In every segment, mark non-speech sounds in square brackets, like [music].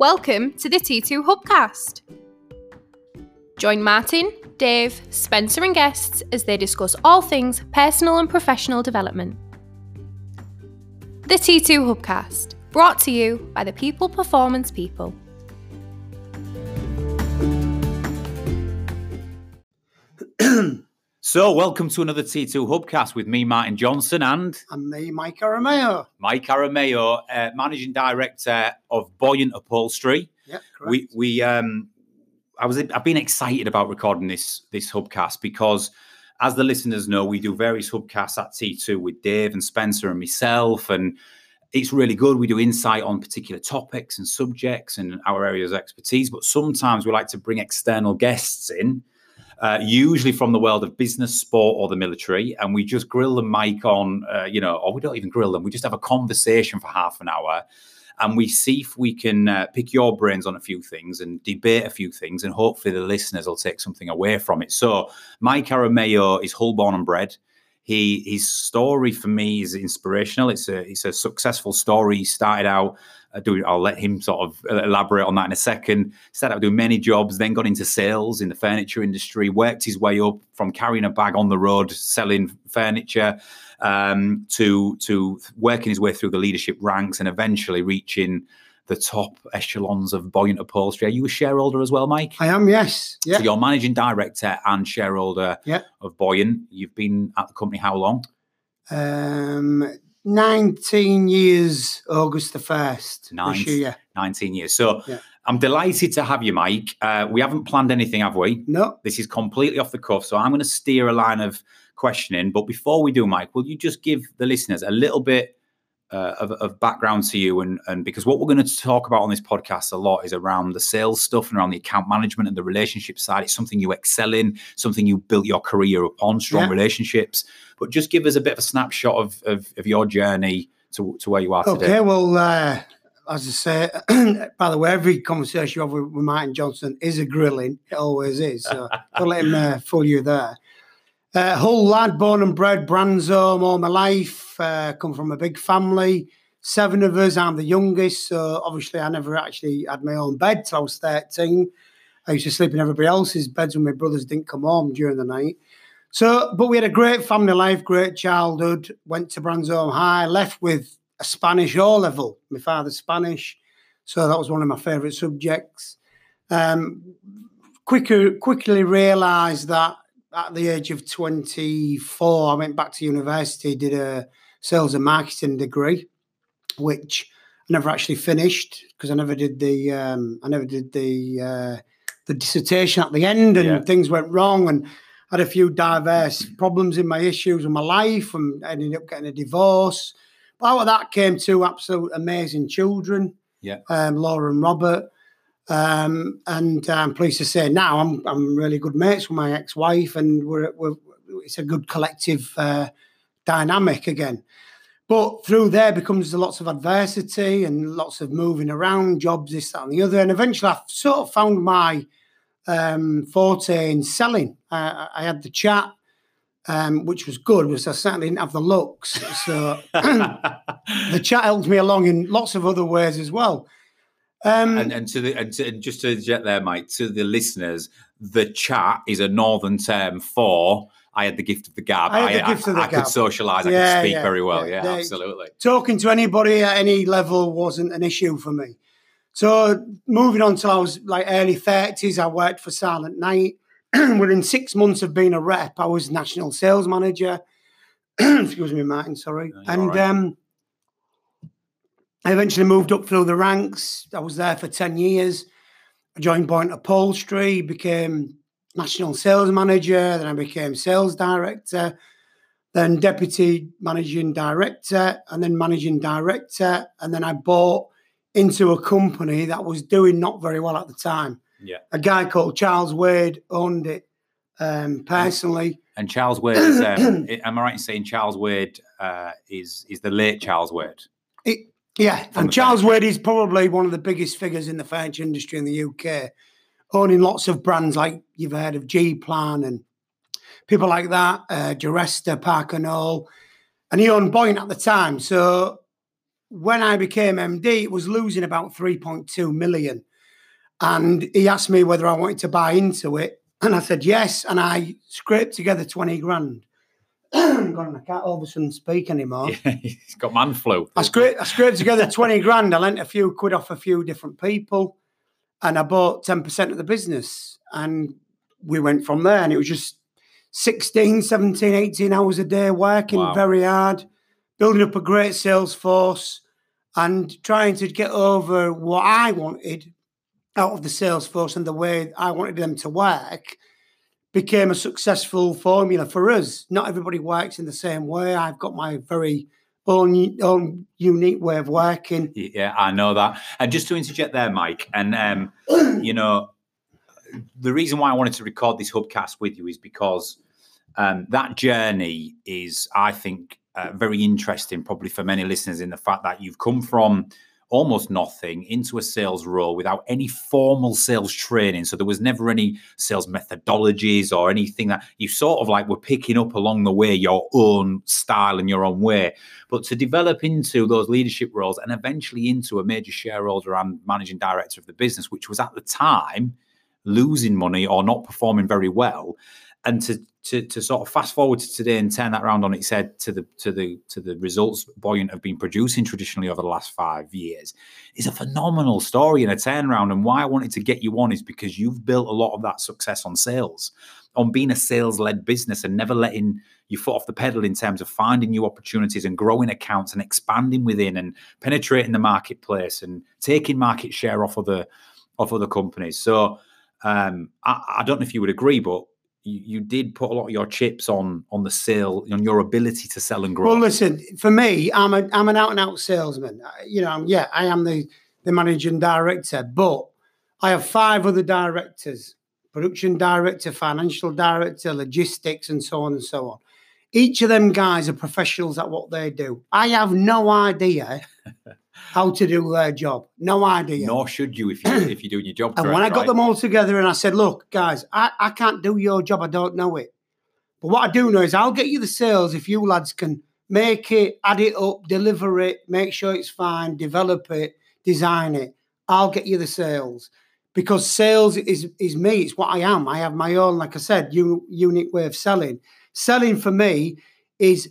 Welcome to the T2 Hubcast. Join Martin, Dave, Spencer, and guests as they discuss all things personal and professional development. The T2 Hubcast, brought to you by the People Performance People. So, welcome to another T2 Hubcast with me, Martin Johnson, and And me, Mike Arameo. Mike Arameo, uh, Managing Director of Buoyant Upholstery. Yeah, correct. We, we, um, I was, I've been excited about recording this this Hubcast because, as the listeners know, we do various Hubcasts at T2 with Dave and Spencer and myself, and it's really good. We do insight on particular topics and subjects and our areas of expertise, but sometimes we like to bring external guests in uh, usually from the world of business, sport, or the military, and we just grill the mic on, uh, you know, or we don't even grill them. We just have a conversation for half an hour, and we see if we can uh, pick your brains on a few things and debate a few things, and hopefully the listeners will take something away from it. So, Mike Arameo is Hull born and bred. He his story for me is inspirational. It's a it's a successful story. He started out uh, doing. I'll let him sort of elaborate on that in a second. Started out doing many jobs, then got into sales in the furniture industry. Worked his way up from carrying a bag on the road selling furniture um, to to working his way through the leadership ranks and eventually reaching the top echelons of buoyant upholstery. Are you a shareholder as well, Mike? I am, yes. Yeah. So you're managing director and shareholder Yeah. of Buoyant. You've been at the company how long? Um, 19 years, August the 1st. Nice. This year. 19 years. So Yeah. I'm delighted to have you, Mike. Uh, we haven't planned anything, have we? No, This is completely off the cuff. So I'm going to steer a line of questioning. But before we do, Mike, will you just give the listeners a little bit uh, of, of background to you? And, and because what we're going to talk about on this podcast a lot is around the sales stuff and around the account management and the relationship side. It's something you excel in, something you built your career upon, strong Yeah. relationships. But just give us a bit of a snapshot of, of, of your journey to, to where you are today. Okay, well, uh, as I say, [clears throat] by the way, every conversation you have with, with Martin Johnson is a grilling. It always is. So don't let him uh, fool you there. Uh, Hull lad, born and bred, Bransholme all my life. Uh, come from a big family, seven of us. I'm the youngest, so obviously I never actually had my own bed till I was 13. I used to sleep in everybody else's beds when my brothers didn't come home during the night. So, but we had a great family life, great childhood. Went to Bransholme High, left with a Spanish O level. My father's Spanish, so that was one of my favourite subjects. Um, quicker, quickly realised that at the age of 24, I went back to university, did a sales and marketing degree, which I never actually finished because I never did the um, I never did the uh, the dissertation at the end, and Yeah. things went wrong, and had a few diverse problems in my issues with my life, and ended up getting a divorce. But out of that came two absolute amazing children, Yeah. um, Laura and Robert. Um, and I'm pleased to say now I'm I'm really good mates with my ex-wife, and we're, we're it's a good collective uh, dynamic again. But through there becomes lots of adversity and lots of moving around, jobs, this, that, and the other. And eventually, I sort of found my um, forte in selling. Uh, I had the chat, um, which was good, because I certainly didn't have the looks. So [clears throat] the chat helped me along in lots of other ways as well. Um, and, and to the and, to, and just to jet there, Mike, to the listeners, the chat is a northern term for I had the gift of the gab. I had the gift of the I gab. could socialise. I Yeah, could speak yeah, very well. yeah. Yeah, absolutely. talking to anybody at any level wasn't an issue for me. So moving on till I was like early thirties, I worked for Silentnight. [clears throat] Within six months of being a rep, I was national sales manager. [clears throat] Excuse me, Martin. Sorry, No, and right. um, I eventually moved up through the ranks. I was there for ten years. I joined Buoyant Upholstery, became national sales manager. Then I became sales director then deputy managing director, and then managing director. And then I bought into a company that was doing not very well at the time. Yeah. A guy called Charles Wade owned it um, personally. And Charles Wade, is, um, [clears throat] am I right in saying Charles Wade uh, is is the late Charles Wade? It, yeah, and Charles. Wade is probably one of the biggest figures in the furniture industry in the UK, owning lots of brands like you've heard of G Plan and people like that, uh, Duresta, and all, and he owned Buoyant at the time. So when I became MD, it was losing about 3.2 million. And he asked me whether I wanted to buy into it. And I said yes. And I scraped together 20 grand. God, I can't all of a sudden speak anymore. [laughs] Yeah, he's got man flu. I scraped, I scraped together 20 grand. I lent a few quid off a few different people and I bought 10% of the business. And we went from there. And it was just 16, 17, 18 hours a day working Wow. very hard, building up a great sales force and trying to get over what I wanted out of the sales force and the way I wanted them to work became a successful formula for us. Not everybody works in the same way. I've got my very own, own unique way of working. Yeah, I know that. And just to interject there, Mike, and um, [clears throat] you know, the reason why I wanted to record this hubcast with you is because um, that journey is, I think, uh, very interesting, probably for many listeners, in the fact that you've come from almost nothing into a sales role without any formal sales training. So there was never any sales methodologies or anything that you sort of like were picking up along the way your own style and your own way. But to develop into those leadership roles and eventually into a major shareholder and managing director of the business, which was at the time losing money or not performing very well, and to to, to sort of fast forward to today and turn that around on its head to the to the to the results Buoyant have been producing traditionally over the last five years is a phenomenal story and a turnaround. And why I wanted to get you on is because you've built a lot of that success on sales, on being a sales led business and never letting your foot off the pedal in terms of finding new opportunities and growing accounts and expanding within and penetrating the marketplace and taking market share off other off other companies. So um, I, I don't know if you would agree, but you, you did put a lot of your chips on on the sale, on your ability to sell and grow. Well, listen, for me, I'm a I'm an out and out salesman. You know, I'm, yeah, I am the the managing director, but I have five other directors: production director, financial director, logistics, and so on and so on. Each of them guys are professionals at what they do. I have no idea [laughs] how to do their job. No idea. Nor should you if you [clears throat] if you're doing your job. And when I got right? them all together and I said, look, guys, I, I can't do your job. I don't know it. But what I do know is I'll get you the sales if you lads can make it, add it up, deliver it, make sure it's fine, develop it, design it. I'll get you the sales because sales is is me. It's what I am. I have my own, like I said, u- unique way of selling. Selling for me is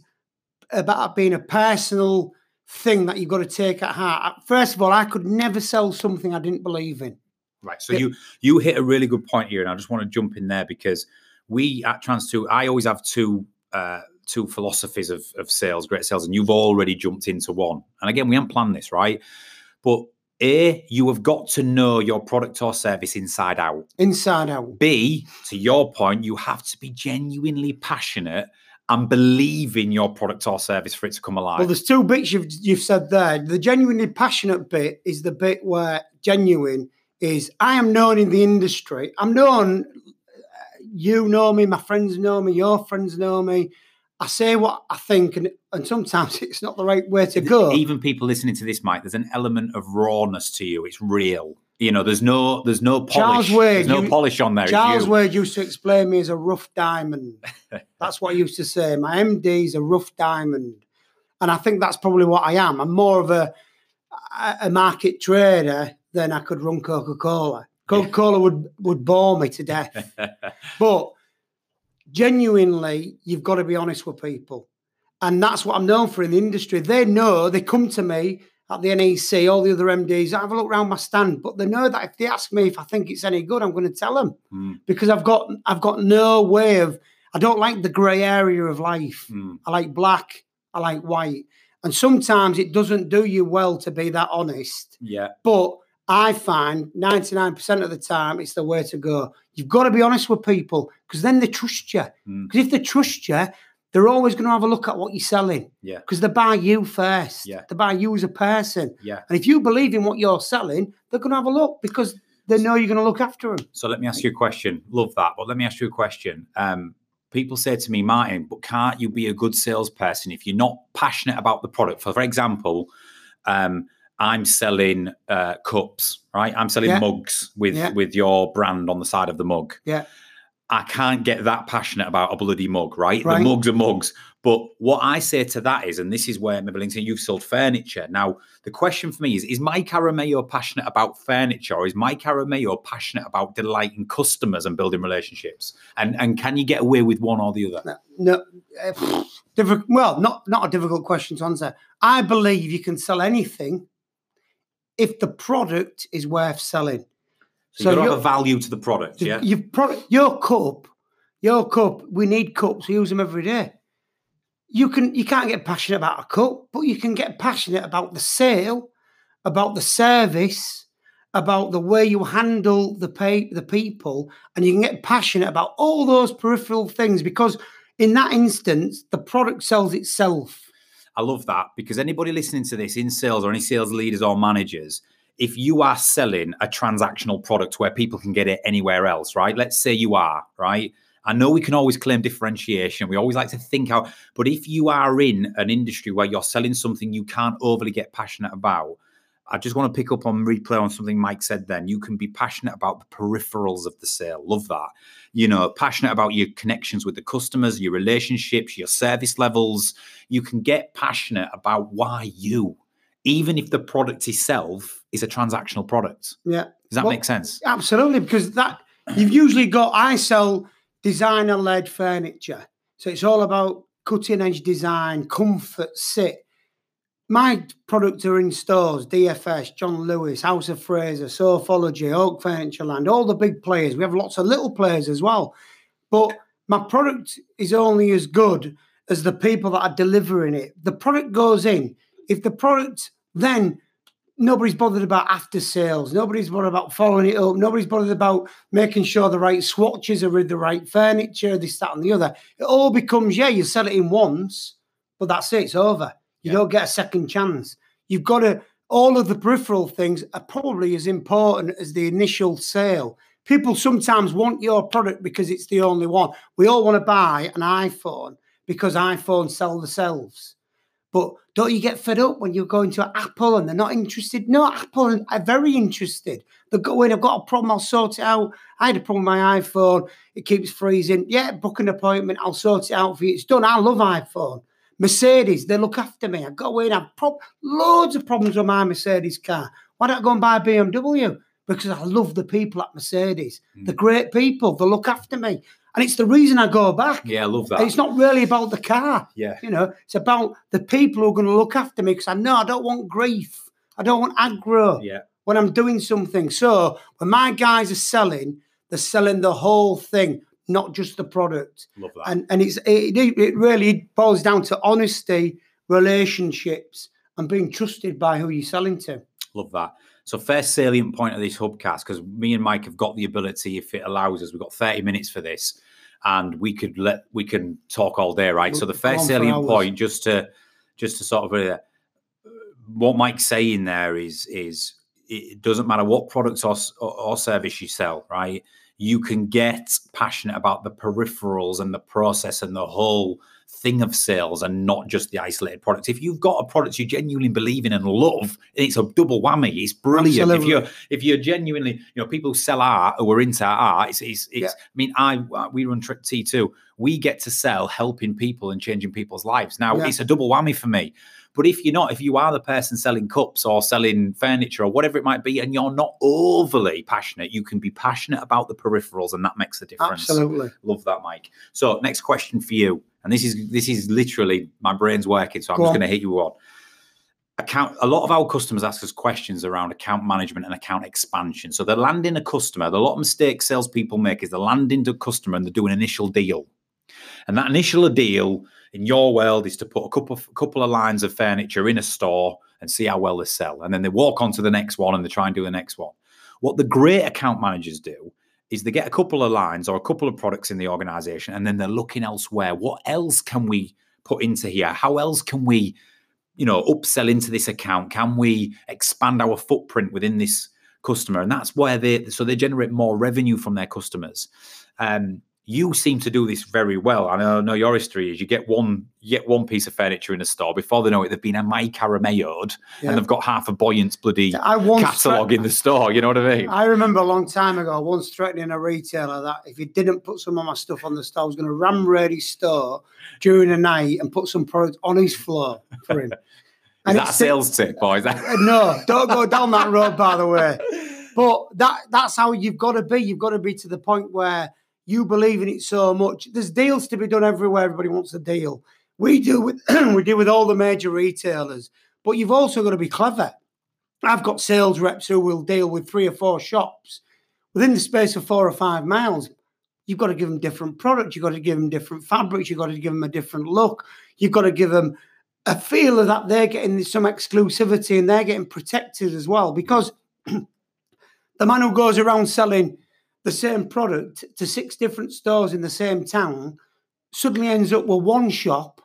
about being a personal thing that you've got to take at heart. First of all, I could never sell something I didn't believe in. Right. So you you hit a really good point here, and I just want to jump in there because we at Trans Two, I always have two uh, two philosophies of of sales, great sales, and you've already jumped into one. And again, we haven't planned this, right? But a, you have got to know your product or service inside out. Inside out. B, to your point, you have to be genuinely passionate and believe in your product or service for it to come alive. Well, there's two bits you've you've said there. The genuinely passionate bit is the bit where genuine is. I am known in the industry. I'm known. You know me. My friends know me. Your friends know me. I say what I think, and and sometimes [laughs] it's not the right way to go. Even people listening to this, Mike, there's an element of rawness to you. It's real. You know, there's no there's no polish. Charles Wade, there's no you- polish on there. Charles. Wade used to explain me as a rough diamond. [laughs] that's what he used to say. My MD is a rough diamond, and I think that's probably what I am. I'm more of a a- a market trader than I could run Coca Cola. [laughs] Coca Cola would would bore me to death. [laughs] but genuinely, you've got to be honest with people, and that's what I'm known for in the industry. They know they come to me at the NEC, all the other MDs. I have a look around my stand, but they know that if they ask me if I think it's any good, I'm going to tell them Mm, because I've got I've got no way of I don't like the grey area of life. mm. I like black, I like white. And sometimes it doesn't do you well to be that honest. Yeah. But I find 99% of the time it's the way to go. You've got to be honest with people because then they trust you. Mm. Because if they trust you, they're always going to have a look at what you're selling Yeah. because they buy you first. Yeah. They buy you as a person. Yeah. And if you believe in what you're selling, they're going to have a look because they know you're going to look after them. So let me ask you a question. Love that, but let me ask you a question. Um, people say to me, Martin, but can't you be a good salesperson if you're not passionate about the product? For, for example, um, I'm selling uh, cups, right? I'm selling Yeah. mugs with Yeah. with your brand on the side of the mug. Yeah. I can't get that passionate about a bloody mug, right? Right. The mugs are mugs, But what I say to that is, and this is where maybe Linton, you've sold furniture. Now, the question for me is: Is Mike Arameo passionate about furniture, or is Mike Arameo passionate about delighting customers and building relationships? And and can you get away with one or the other? No, uh, difficult, well, not not a difficult question to answer. I believe you can sell anything if the product is worth selling. So, you've got to have a value to the product, yeah. Your product, your cup, your cup. We need cups. We use them every day. You can you can't get passionate about a cup, but you can get passionate about the sale, about the service, about the way you handle the pay the people, and you can get passionate about all those peripheral things because in that instance, the product sells itself. I love that because anybody listening to this in sales or any sales leaders or managers, if you are selling a transactional product where people can get it anywhere else, right? Let's say you are, right? I know we can always claim differentiation. We always like to think out, but if you are in an industry where you're selling something you can't overly get passionate about, I just want to pick up on replay on something Mike said then. You can be passionate about the peripherals of the sale. Love that. You know, passionate about your connections with the customers, your relationships, your service levels. You can get passionate about why you, even if the product itself is a transactional product. Yeah. Does that Well, make sense? Absolutely, because that you've usually got. I sell designer led furniture, so it's all about cutting edge design, comfort, sit. My products are in stores: DFS, John Lewis, House of Fraser, Sofology, Oak Furniture Land, all the big players. We have lots of little players as well, but my product is only as good as the people that are delivering it. The product goes in. If the product then nobody's bothered about after sales. Nobody's bothered about following it up. Nobody's bothered about making sure the right swatches are with the right furniture, this, that, and the other. It all becomes, yeah, you sell it in once, but that's it, it's over. You Yeah. don't get a second chance. You've got to, all of the peripheral things are probably as important as the initial sale. People sometimes want your product because it's the only one. We all want to buy an iPhone because iPhones sell themselves. But don't you get fed up when you're going to Apple and they're not interested? No, Apple are very interested. They go in, I've got a problem, I'll sort it out. I had a problem with my iPhone, it keeps freezing. Yeah, book an appointment, I'll sort it out for you. It's done. I love iPhone. Mercedes, they look after me. I go in, I've prob- loads of problems with my Mercedes car. Why don't I go and buy a BMW? Because I love the people at Mercedes. They're mm. great people, they look after me. And it's the reason I go back. Yeah, I love that. And it's not really about the car. yeah. You know, it's about the people who are going to look after me because I know I don't want grief. I don't want aggro Yeah. when I'm doing something. So when my guys are selling, they're selling the whole thing, not just the product. Love that. And and it's it, it really boils down to honesty, relationships, and being trusted by who you're selling to. Love that. So, first salient point of this hubcast, because me and Mike have got the ability, if it allows us, we've got 30 minutes for this, and we could let we can talk all day, right? So, the first salient point, just to just to sort of uh, what Mike's saying there is is it doesn't matter what products or, or, or service you sell, right? You can get passionate about the peripherals and the process and the whole thing of sales and not just the isolated products. If you've got a product you genuinely believe in and love, it's a double whammy. It's brilliant. If you're if you're genuinely, you know, people who sell art who are into art, it's it's, it's Yeah. I mean, I uh, we run Trip T two. We get to sell helping people and changing people's lives. Now Yeah. it's a double whammy for me. But if you're not, if you are the person selling cups or selling furniture or whatever it might be, and you're not overly passionate, you can be passionate about the peripherals, and that makes a difference. Absolutely. Love that, Mike. So, next question for you, and this is this is literally my brain's working, so I'm Go just going to hit you on. Account. A lot of our customers ask us questions around account management and account expansion. So they're landing a customer. The lot of mistakes salespeople make is they're landing a customer and they're doing an initial deal, and that initial deal in your world is to put a couple of, couple of lines of furniture in a store and see how well they sell, and then they walk on to the next one and they try and do the next one. What the great account managers do is they get a couple of lines or a couple of products in the organization and then they're looking elsewhere. What else can we put into here? How else can we, you know, upsell into this account? Can we expand our footprint within this customer? And that's where they so they generate more revenue from their customers. Um, you seem to do this very well. And I know your history is you get one you get one piece of furniture in a store before they know it, they've been a Mike Aramayo'd Yeah. and they've got half a Buoyant's bloody catalogue in the store. You know what I mean? I remember a long time ago, once threatening a retailer that if he didn't put some of my stuff on the store, I was going to ram raid his store during the night and put some product on his floor for him. [laughs] Is And that a sales tip, or is that? Uh, no, don't go down that road, by the way. [laughs] But that that's how you've got to be. You've got to be to the point where you believe in it so much. There's deals to be done everywhere. Everybody wants a deal. We do with [clears throat] we do with all the major retailers. But you've also got to be clever. I've got sales reps who will deal with three or four shops within the space of four or five miles. You've got to give them different products. You've got to give them different fabrics. You've got to give them a different look. You've got to give them a feel of that they're getting some exclusivity and they're getting protected as well because [clears throat] the man who goes around selling the same product to six different stores in the same town suddenly ends up with one shop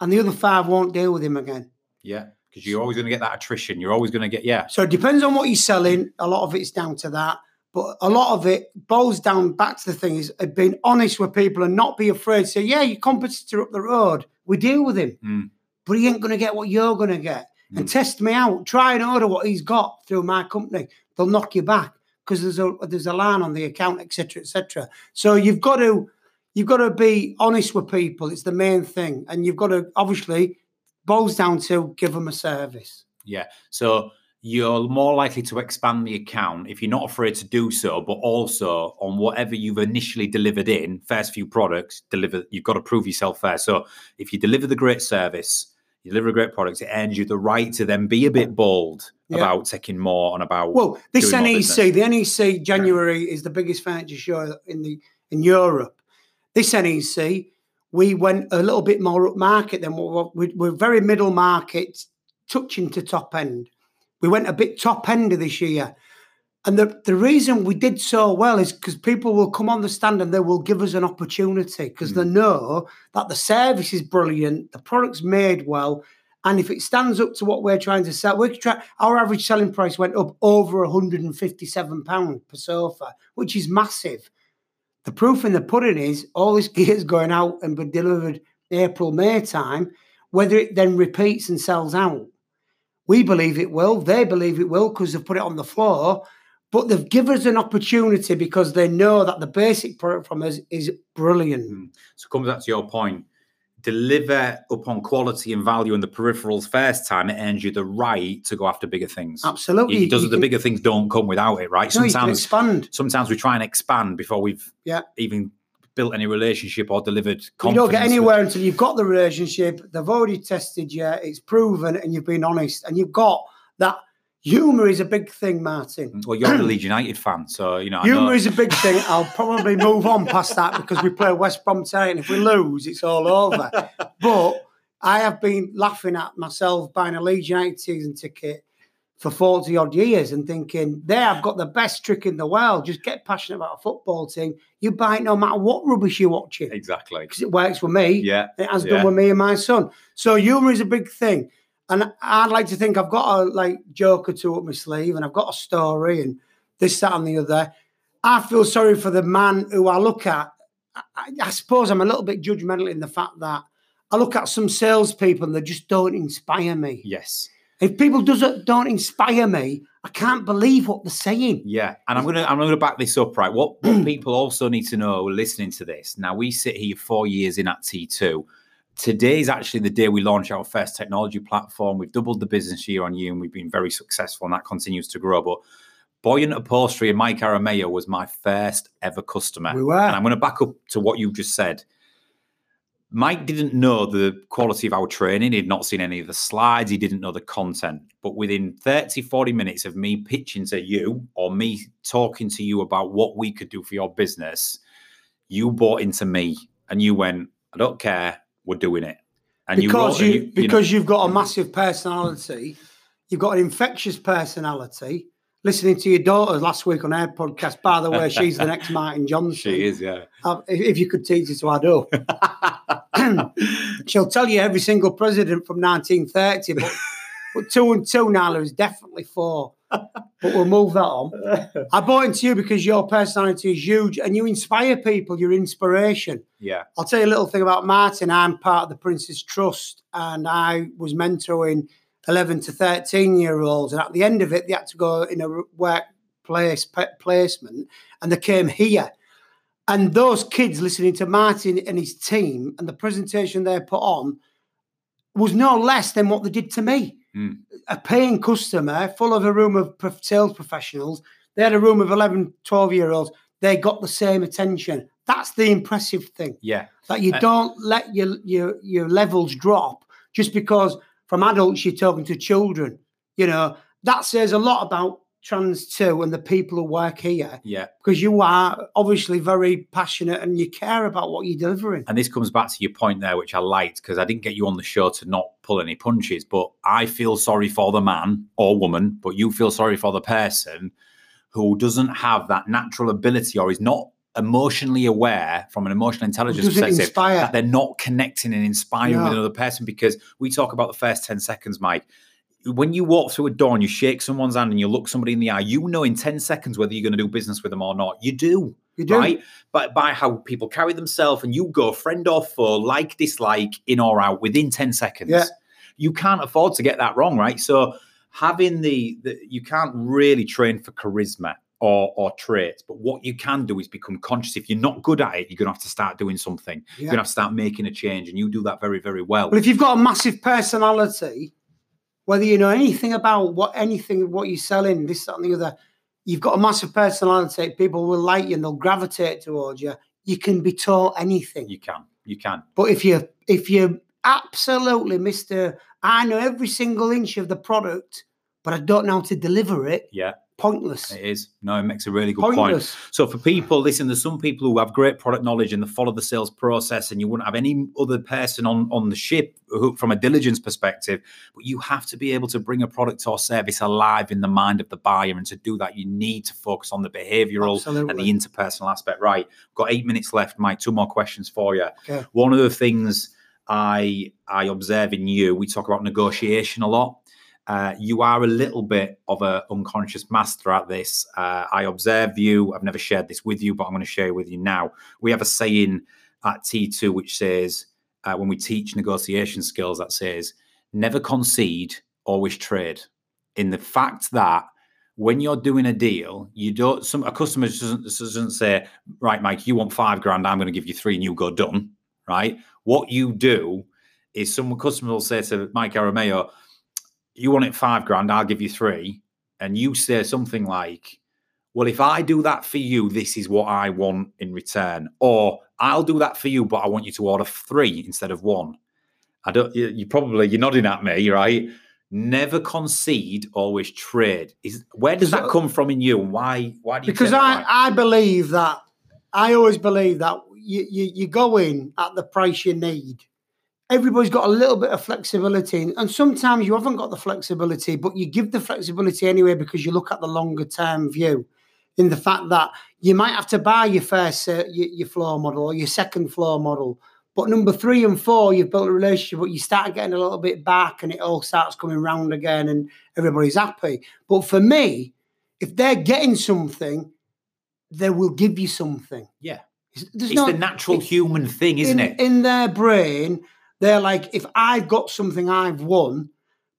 and the other five won't deal with him again. Yeah, because you're always going to get that attrition. You're always going to get yeah. So it depends on what you're selling. A lot of it's down to that. But a lot of it boils down back to the thing is uh, being honest with people and not be afraid to say, yeah, your competitor up the road, we deal with him. Mm. But he ain't going to get what you're going to get. And test me out. Try and order what he's got through my company. They'll knock you back because there's a there's a line on the account, etc., etc. So you've got to you've got to be honest with people. It's the main thing, and you've got to obviously boils down to give them a service. Yeah. So you're more likely to expand the account if you're not afraid to do so, but also on whatever you've initially delivered in, first few products, deliver you've got to prove yourself first. So if you deliver the great service, you deliver a great product, it earns you the right to then be a bit bold Yeah. about taking more and about Well, this NEC, the NEC January is the biggest furniture show in the in Europe. This NEC, we went a little bit more up market than what we, we're very middle market, touching to top end. We went a bit top end of this year. And the, the reason we did so well is because people will come on the stand and they will give us an opportunity because they mm. know that the service is brilliant, the product's made well, and if it stands up to what we're trying to sell, we try, our average selling price went up over £157 per sofa, which is massive. The proof in the pudding is all this [laughs] gear is going out and be delivered April, May time, whether it then repeats and sells out. We believe it will. They believe it will because they've put it on the floor. But they've given us an opportunity because they know that the basic product from us is brilliant. Mm. So comes back to your point. Deliver upon quality and value in the peripherals first time, it earns you the right to go after bigger things. Absolutely. It does the bigger things don't come without it, right? No, Sometimes expand. sometimes we try and expand before we've Yeah. even built any relationship or delivered You don't get with- anywhere until you've got the relationship. They've already tested you. It's proven, and you've been honest, and you've got that. Humor is a big thing, Martin. Mm, well, you're a Leeds [clears throat] United fan, so you know. I know- is a big thing. I'll probably move on past that because we play West Brom today, and if we lose, it's all over. But I have been laughing at myself buying a Leeds United season ticket for 40 odd years and thinking, there, I've got the best trick in the world. Just get passionate about a football team. You buy it no matter what rubbish you're watching exactly. because it works for me. Yeah, It has Yeah. done with me and my son. So humor is a big thing. And I'd like to think I've got a like joke or two up my sleeve and I've got a story and this, that, and the other. I feel sorry for the man who I look at. I, I suppose I'm a little bit judgmental in the fact that I look at some salespeople and they just don't inspire me. yes, If people doesn't don't inspire me, I can't believe what they're saying. yeah. And I'm gonna I'm gonna back this up, right? What, what [clears throat] people also need to know listening to this. Now we sit here four years in at T2. Today is actually the day we launch our first technology platform. We've doubled the business year on year and we've been very successful, and that continues to grow. But Buoyant Upholstery and Mike Arameo was my first ever customer. We were. And I'm going to back up to what you've just said. Mike didn't know the quality of our training. He'd not seen any of the slides. He didn't know the content. But within 30, 40 minutes of me pitching to you or me talking to you about what we could do for your business, you bought into me and you went, I don't care, we're doing it. And because wrote- you, and know- because you've got a massive personality, you've got an infectious personality. Listening to your daughter last week on our podcast, by the way, she's the next [laughs] Martin Johnson. she is, yeah. Uh, if, if you could teach her to add up, [laughs] she'll tell you every single president from 1930, but, but two and two, Nala, is definitely four. But we'll move that on. [laughs] I bought into you because your personality is huge and you inspire people, you're inspiration. yeah. I'll tell you a little thing about Martin. I'm part of the Prince's Trust and I was mentoring 11 to 13 year olds. And at the end of it, they had to go in a workplace placement and they came here. And those kids listening to Martin and his team and the presentation they put on was no less than what they did to me. Mm. A paying customer full of a room of sales professionals. They had a room of 11, 12 year olds. They got the same attention. That's the impressive thing Yeah. that you Uh, don't let your, your your levels drop just because from adults you're talking to children. You know, that says a lot about trans too and the people who work here Yeah. because you are obviously very passionate and you care about what you're delivering. And this comes back to your point there, which I liked because I didn't get you on the show to not pull any punches. But I feel sorry for the man or woman, but you feel sorry for the person who doesn't have that natural ability or is not emotionally aware from an emotional intelligence perspective inspire. that they're not connecting and inspiring with another person because we talk about the first 10 seconds, Mike. When you walk through a door and you shake someone's hand and you look somebody in the eye, you know in 10 seconds whether you're going to do business with them or not. You do You do. right? But by how people carry themselves, and you go friend or foe, like, dislike, in or out within 10 seconds. Yeah. You can't afford to get that wrong, right? So having the, the you can't really train for charisma or or traits, but what you can do is become conscious. If you're not good at it, you're gonna have to start doing something. You're Yeah. gonna have to start making a change, and you do that very, very well. But if you've got a massive personality, whether you know anything about what anything what you're selling, this that, and the other, you've got a massive personality. People will like you and they'll gravitate towards you. You can be taught anything. You can, you can. But if you if you absolutely Mister, I know every single inch of the product, but I don't know how to deliver it. Yeah, Pointless. it is. No, it makes a really good point. So for people, listen, there's some people who have great product knowledge and they follow the sales process, and you wouldn't have any other person on on the ship who, from a diligence perspective. But you have to be able to bring a product or service alive in the mind of the buyer, and to do that, you need to focus on the behavioural and the interpersonal aspect. Right, got eight minutes left, Mike. Two more questions for you. Okay. One of the things I I observe in you, we talk about negotiation a lot. Uh, you are a little bit of an unconscious master at this. Uh, I observe you. I've never shared this with you, but I'm going to share it with you now. We have a saying at T2 which says, uh, when we teach negotiation skills, that says, never concede, always trade. In the fact that when you're doing a deal, you don't. Some a customer doesn't, doesn't say, "Right, Mike, you want five grand. I'm going to give you three, and you go done." Right? What you do is, some customer will say to Mike Arameo, "You want it five grand? I'll give you three. And you say something like, "Well, if I do that for you, this is what I want in return," or "I'll do that for you, but I want you to order three instead of one." I don't. You, probably you're nodding at me, right? Never concede, always trade. Is where does that come from in you? and Why? Why do you? because I? I believe that I always believe that you, you you go in at the price you need. Everybody's got a little bit of flexibility, and sometimes you haven't got the flexibility, but you give the flexibility anyway because you look at the longer term view. In the fact that you might have to buy your first uh, your, your floor model or your second floor model, but number three and four, you've built a relationship, but you start getting a little bit back, and it all starts coming round again, and everybody's happy. But for me, if they're getting something, they will give you something. yeah, It's- There's it's no, the natural it- human thing, isn't in, it? In their brain, they're like, if I've got something I've won,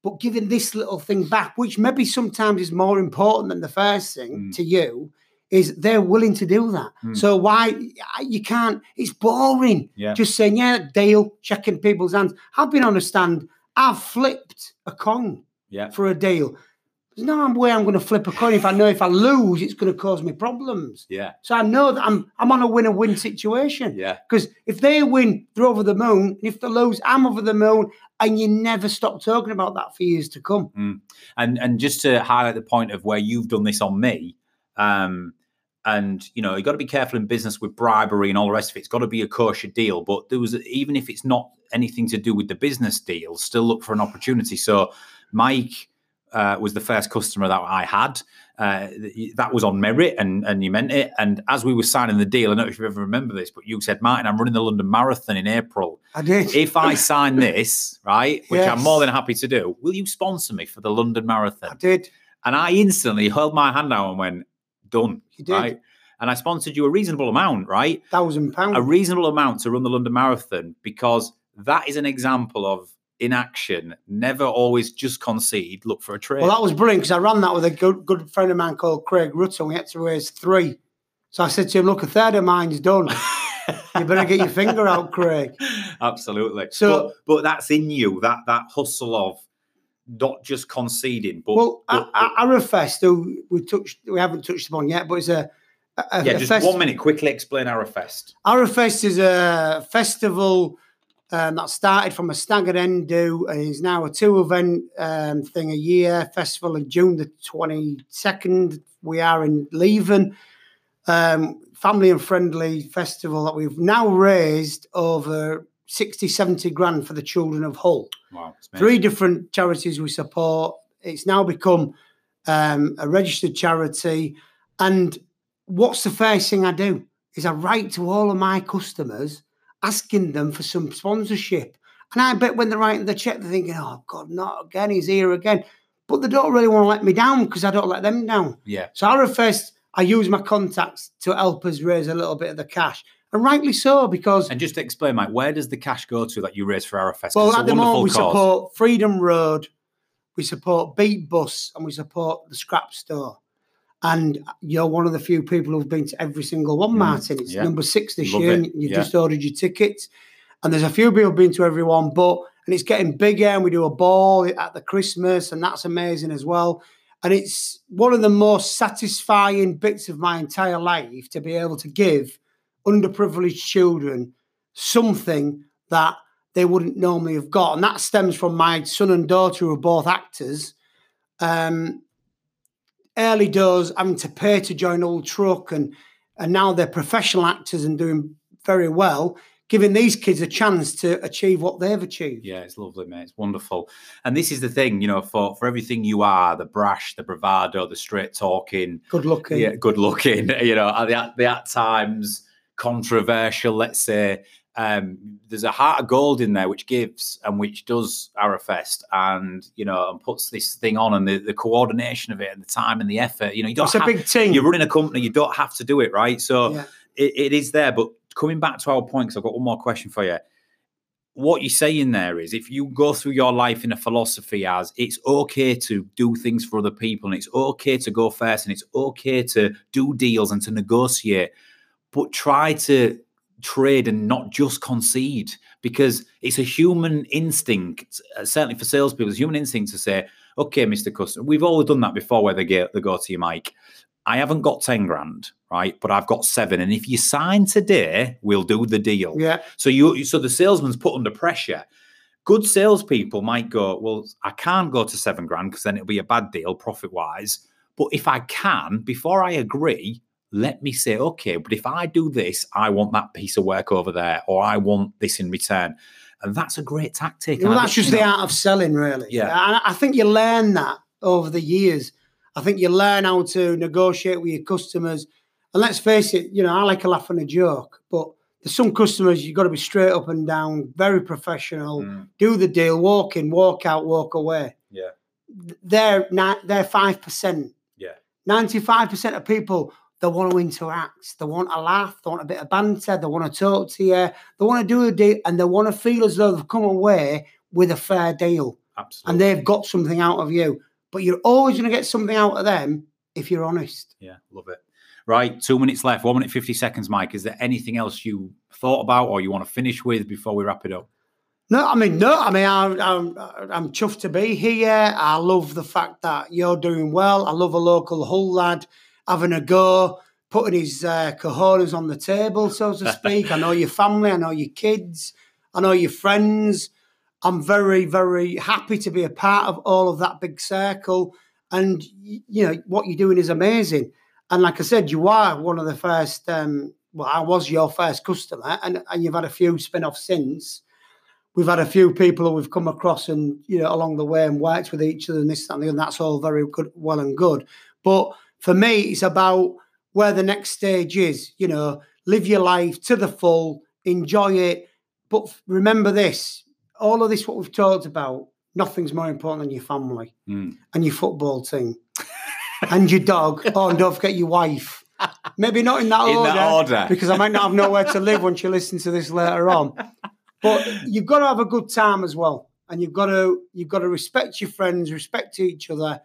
but giving this little thing back, which maybe sometimes is more important than the first thing Mm. to you, is they're willing to do that. Mm. So why you can't? It's boring. Yeah. Just saying, yeah, deal, checking people's hands. I've been on a stand. I've flipped a coin yeah, for a deal. There's no way I'm going to flip a coin if I know if I lose, it's going to cause me problems. yeah, So I know that I'm I'm on a win-a-win situation. yeah. Because if they win, they're over the moon. And if they lose, I'm over the moon. And you never stop talking about that for years to come. And and just to highlight the point of where you've done this on me, um, and you know, you got to be careful in business with bribery and all the rest of it. It's got to be a kosher deal. But there was even if it's not anything to do with the business deal, still look for an opportunity. So Mike uh, was the first customer that I had. Uh, that was on merit, and and you meant it. And as we were signing the deal, I don't know if you ever remember this, but you said, Martin, I'm running the London Marathon in April. I did. If I sign this, [laughs] right, which I'm more than happy to do, will you sponsor me for the London Marathon? I did. And I instantly held my hand out and went, done. You did. Right. And I sponsored you a reasonable amount, right? Thousand pounds. A reasonable amount to run the London Marathon because that is an example of inaction. Never always just concede, look for a trade. Well, that was brilliant because I ran that with a good good friend of mine called Craig Rutter. We had to raise three. So I said to him, look, a third of mine's done. [laughs] you better get your finger out, Craig. Absolutely. So- but, but that's in you, that that hustle of not just conceding, but, Well, but- A- A- Arrowfest, who we touched, we haven't touched upon yet, but it's a, a, yeah, a just fest- one minute, quickly explain Arrowfest. Arrowfest is a festival um, that started from a staggered end do and is now a two event um, thing a year. Festival in June the 22nd. We are in Leven. Um, family and friendly festival that we've now raised over 60, 70 grand for the children of Hull. Wow. Three different charities we support. It's now become um, a registered charity. And what's the first thing I do? Is I write to all of my customers asking them for some sponsorship. And I bet when they're writing the check, they're thinking, oh, God, not again. He's here again. But they don't really want to let me down because I don't let them down. Yeah. So Arrowfest, I use my contacts to help us raise a little bit of the cash. And rightly so, because And just to explain, Mike, where does the cash go to that you raise for? 'Cause Well, at the moment, we cause. support Freedom Road, we support Beat Bus, and we support the Scrap Store. And you're one of the few people who've been to every single one, Mm, Martin. It's yeah. number six this Love year, it, and you've yeah. just ordered your tickets. And there's a few people who've been to everyone, but and it's getting bigger. And we do a ball at the Christmas, and that's amazing as well. And it's one of the most satisfying bits of my entire life to be able to give underprivileged children something that they wouldn't normally have got. And that stems from my son and daughter, who are both actors. Um, early doors having to pay to join Hull Truck, and and now they're professional actors and doing very well, giving these kids a chance to achieve what they've achieved. Yeah, it's lovely, mate. It's wonderful. And this is the thing, you know, for for everything you are, the brash, the bravado, the straight talking, Good looking. yeah, good looking, [laughs] you know, at the, at the at times controversial, let's say. Um, there's a heart of gold in there which gives and which does Arrowfest and you know and puts this thing on and the, the coordination of it and the time and the effort. You know, you don't It's a big team. you're running a company, you don't have to do it, right? So Yeah. it, it is there. But coming back to our point, because I've got one more question for you. What you're saying there is if you go through your life in a philosophy as it's okay to do things for other people and it's okay to go first and it's okay to do deals and to negotiate, but try to trade and not just concede because it's a human instinct, uh, certainly for salespeople, it's a human instinct to say, okay, Mr. Customer, we've always done that before where they go, they go to you, Mike. I haven't got 10 grand, right? But I've got seven. And if you sign today, we'll do the deal. Yeah. So you so the salesman's put under pressure. Good salespeople might go, Well, I can't go to seven grand because then it'll be a bad deal profit wise. But if I can, before I agree, let me say, okay, but if I do this, I want that piece of work over there, or I want this in return. And that's a great tactic. Well, that's just the know, art of selling, really. Yeah. And I think you learn that over the years. I think you learn how to negotiate with your customers. And let's face it, you know, I like a laugh and a joke, but there's some customers you've got to be straight up and down, very professional, Mm, do the deal, walk in, walk out, walk away. yeah, They're they're five percent. yeah, Ninety-five percent of people they want to interact, they want a laugh, they want a bit of banter, they want to talk to you, they want to do a deal, and they want to feel as though they've come away with a fair deal absolutely. and they've got something out of you. But you're always going to get something out of them if you're honest. Yeah, love it. Right, two minutes left, one minute, 50 seconds, Mike. Is there anything else you thought about or you want to finish with before we wrap it up? No, I mean, no, I mean, I'm, I'm, I'm chuffed to be here. I love the fact that you're doing well. I love a local Hull lad having a go, putting his uh, cojones on the table, so to [laughs] speak. I know your family, I know your kids, I know your friends. I'm very, very happy to be a part of all of that big circle. And, you know, what you're doing is amazing. And like I said, you are one of the first, um, well, I was your first customer, and, and you've had a few spin offs since we've had a few people who we've come across and you know along the way and worked with each other and this that, and the other. That's all very good, well and good. But for me, it's about where the next stage is. You know, live your life to the full, enjoy it. But remember this: all of this, what we've talked about, nothing's more important than your family Mm. and your football team. and your dog. [laughs] Oh, and don't forget your wife. Maybe not in that, In order, that order. [laughs] because I might not have nowhere to live once you listen to this later on. But you've got to have a good time as well, and you've got to you've got to respect your friends, respect each other,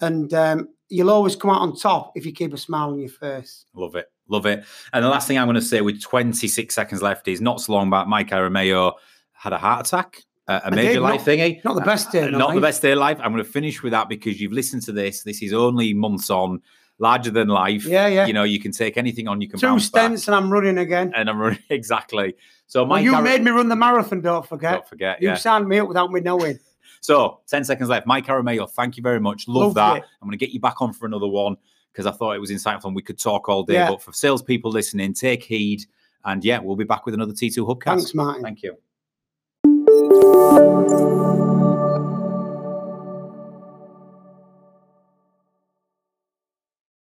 and um, you'll always come out on top if you keep a smile on your face. Love it. Love it. And the last thing I'm going to say with 26 seconds left is not so long back, Mike Arameo had a heart attack, uh, a I major did, life not- thingy. Not the best day, Uh, not the best day of life. I'm going to finish with that because you've listened to this. This is only months on, larger than life. Yeah, yeah. You know, you can take anything on. You can Two bounce back. stents, and I'm running again. And I'm running [laughs] exactly. So, Well, Mike, you Ara- made me run the marathon. Don't forget. Don't forget. You Yeah. signed me up without me knowing. So, 10 seconds left. Mike Arameo, thank you very much. Love Loved that. it. I'm going to get you back on for another one because I thought it was insightful and we could talk all day. Yeah. But for salespeople listening, take heed. And yeah, we'll be back with another T2 Hubcast. Thanks, Martin. Thank you.